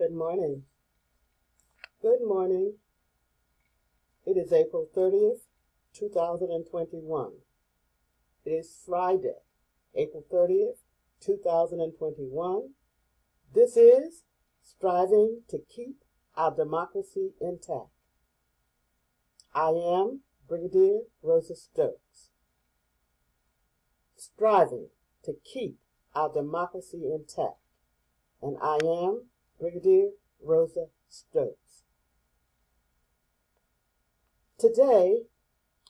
Good morning. Good morning. It is April 30th, 2021. It is Friday, April 30th, 2021. This is Striving to Keep Our Democracy Intact. I am Brigadier Rosa Stokes. Striving to keep our democracy intact. And I am Brigadier Rosa Stokes. Today,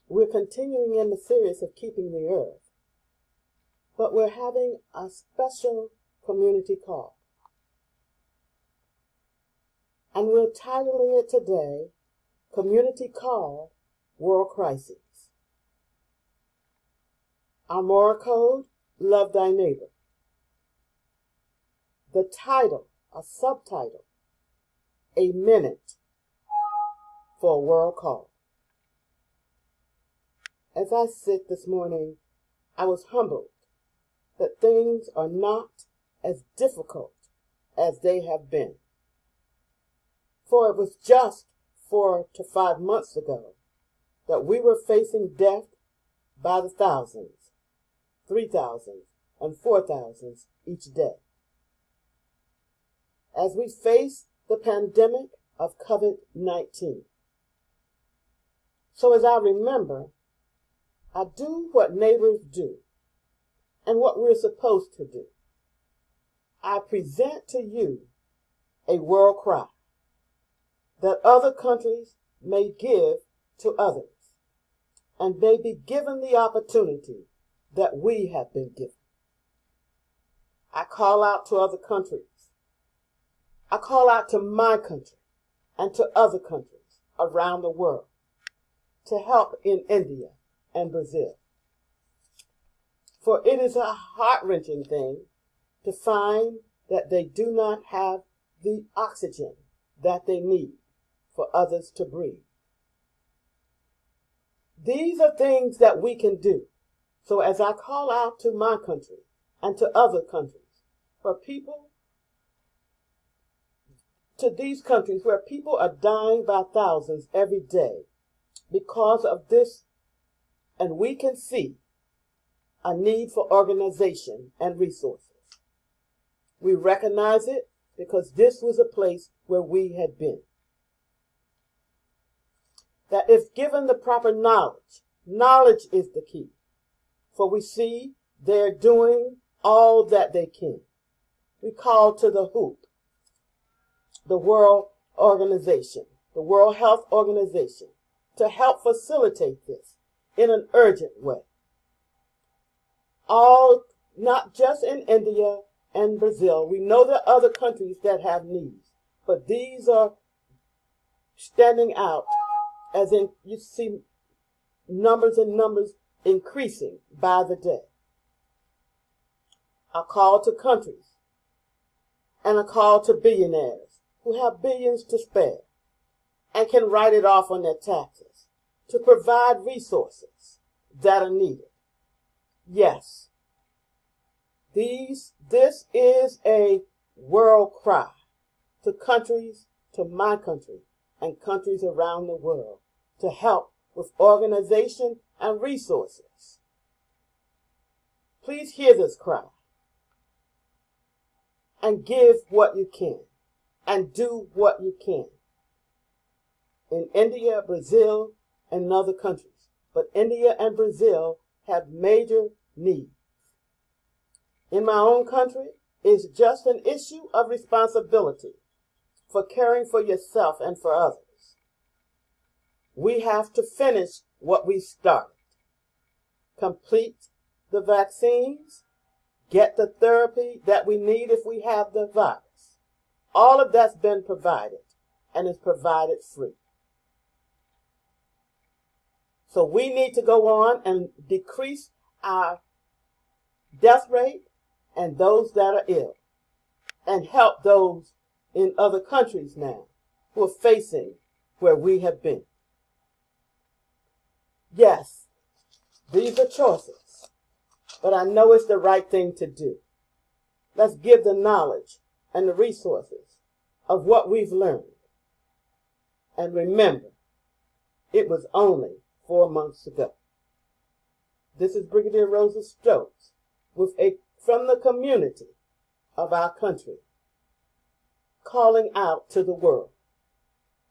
we're continuing in the series of Keeping the Earth, but we're having a special community call. And we're titling it today Community Call World Crises. Our moral code, love thy neighbor. The title, a subtitle, A Minute for a World Call. As I sit this morning, I was humbled that things are not as difficult as they have been. For it was just four to five months ago that we were facing death by the thousands, three thousands, and four thousands each day. As we face the pandemic of COVID 19. So, as I remember, I do what neighbors do and what we're supposed to do. I present to you a world cry that other countries may give to others and may be given the opportunity that we have been given. I call out to other countries. I call out to my country and to other countries around the world to help in India and Brazil. For it is a heart wrenching thing to find that they do not have the oxygen that they need for others to breathe. These are things that we can do. So as I call out to my country and to other countries, for people, to these countries where people are dying by thousands every day because of this, and we can see a need for organization and resources. We recognize it because this was a place where we had been that if given the proper knowledge, knowledge is the key. For we see they're doing all that they can. We call to the hoop, the World Organization, the World Health Organization, to help facilitate this in an urgent way. All, not just in India and Brazil. We know there are other countries that have needs, but these are standing out as in you see numbers and numbers increasing by the day. A call to countries and a call to billionaires who have billions to spare and can write it off on their taxes to provide resources that are needed. Yes, these, this is a world cry to countries, to my country, and countries around the world to help with organization and resources. Please hear this cry and give what you can and do what you can. In India, Brazil, and other countries. But India and Brazil have major needs. In my own country, it's just an issue of responsibility for caring for yourself and for others. We have to finish what we started. Complete the vaccines, get the therapy that we need if we have the virus. All of that's been provided and is provided free. So we need to go on and decrease our death rate and those that are ill and help those in other countries now who are facing where we have been. Yes, these are choices, but I know it's the right thing to do. Let's give the knowledge and the resources of what we've learned. And remember, it was only four months ago. This is Brigadier Rosa Stokes with a from the community of our country, calling out to the world,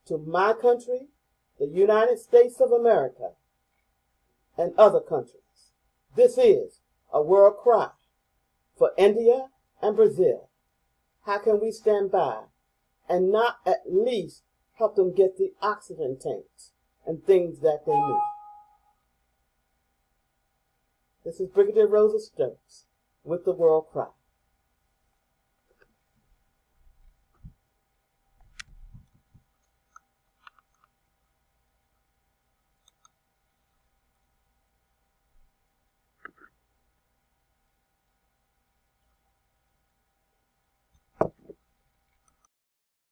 to my country, the United States of America, and other countries. This is a world cry for India and Brazil. How can we stand by and not at least help them get the oxygen tanks and things that they need? This is Brigadier Rosa Stokes with the World Cry.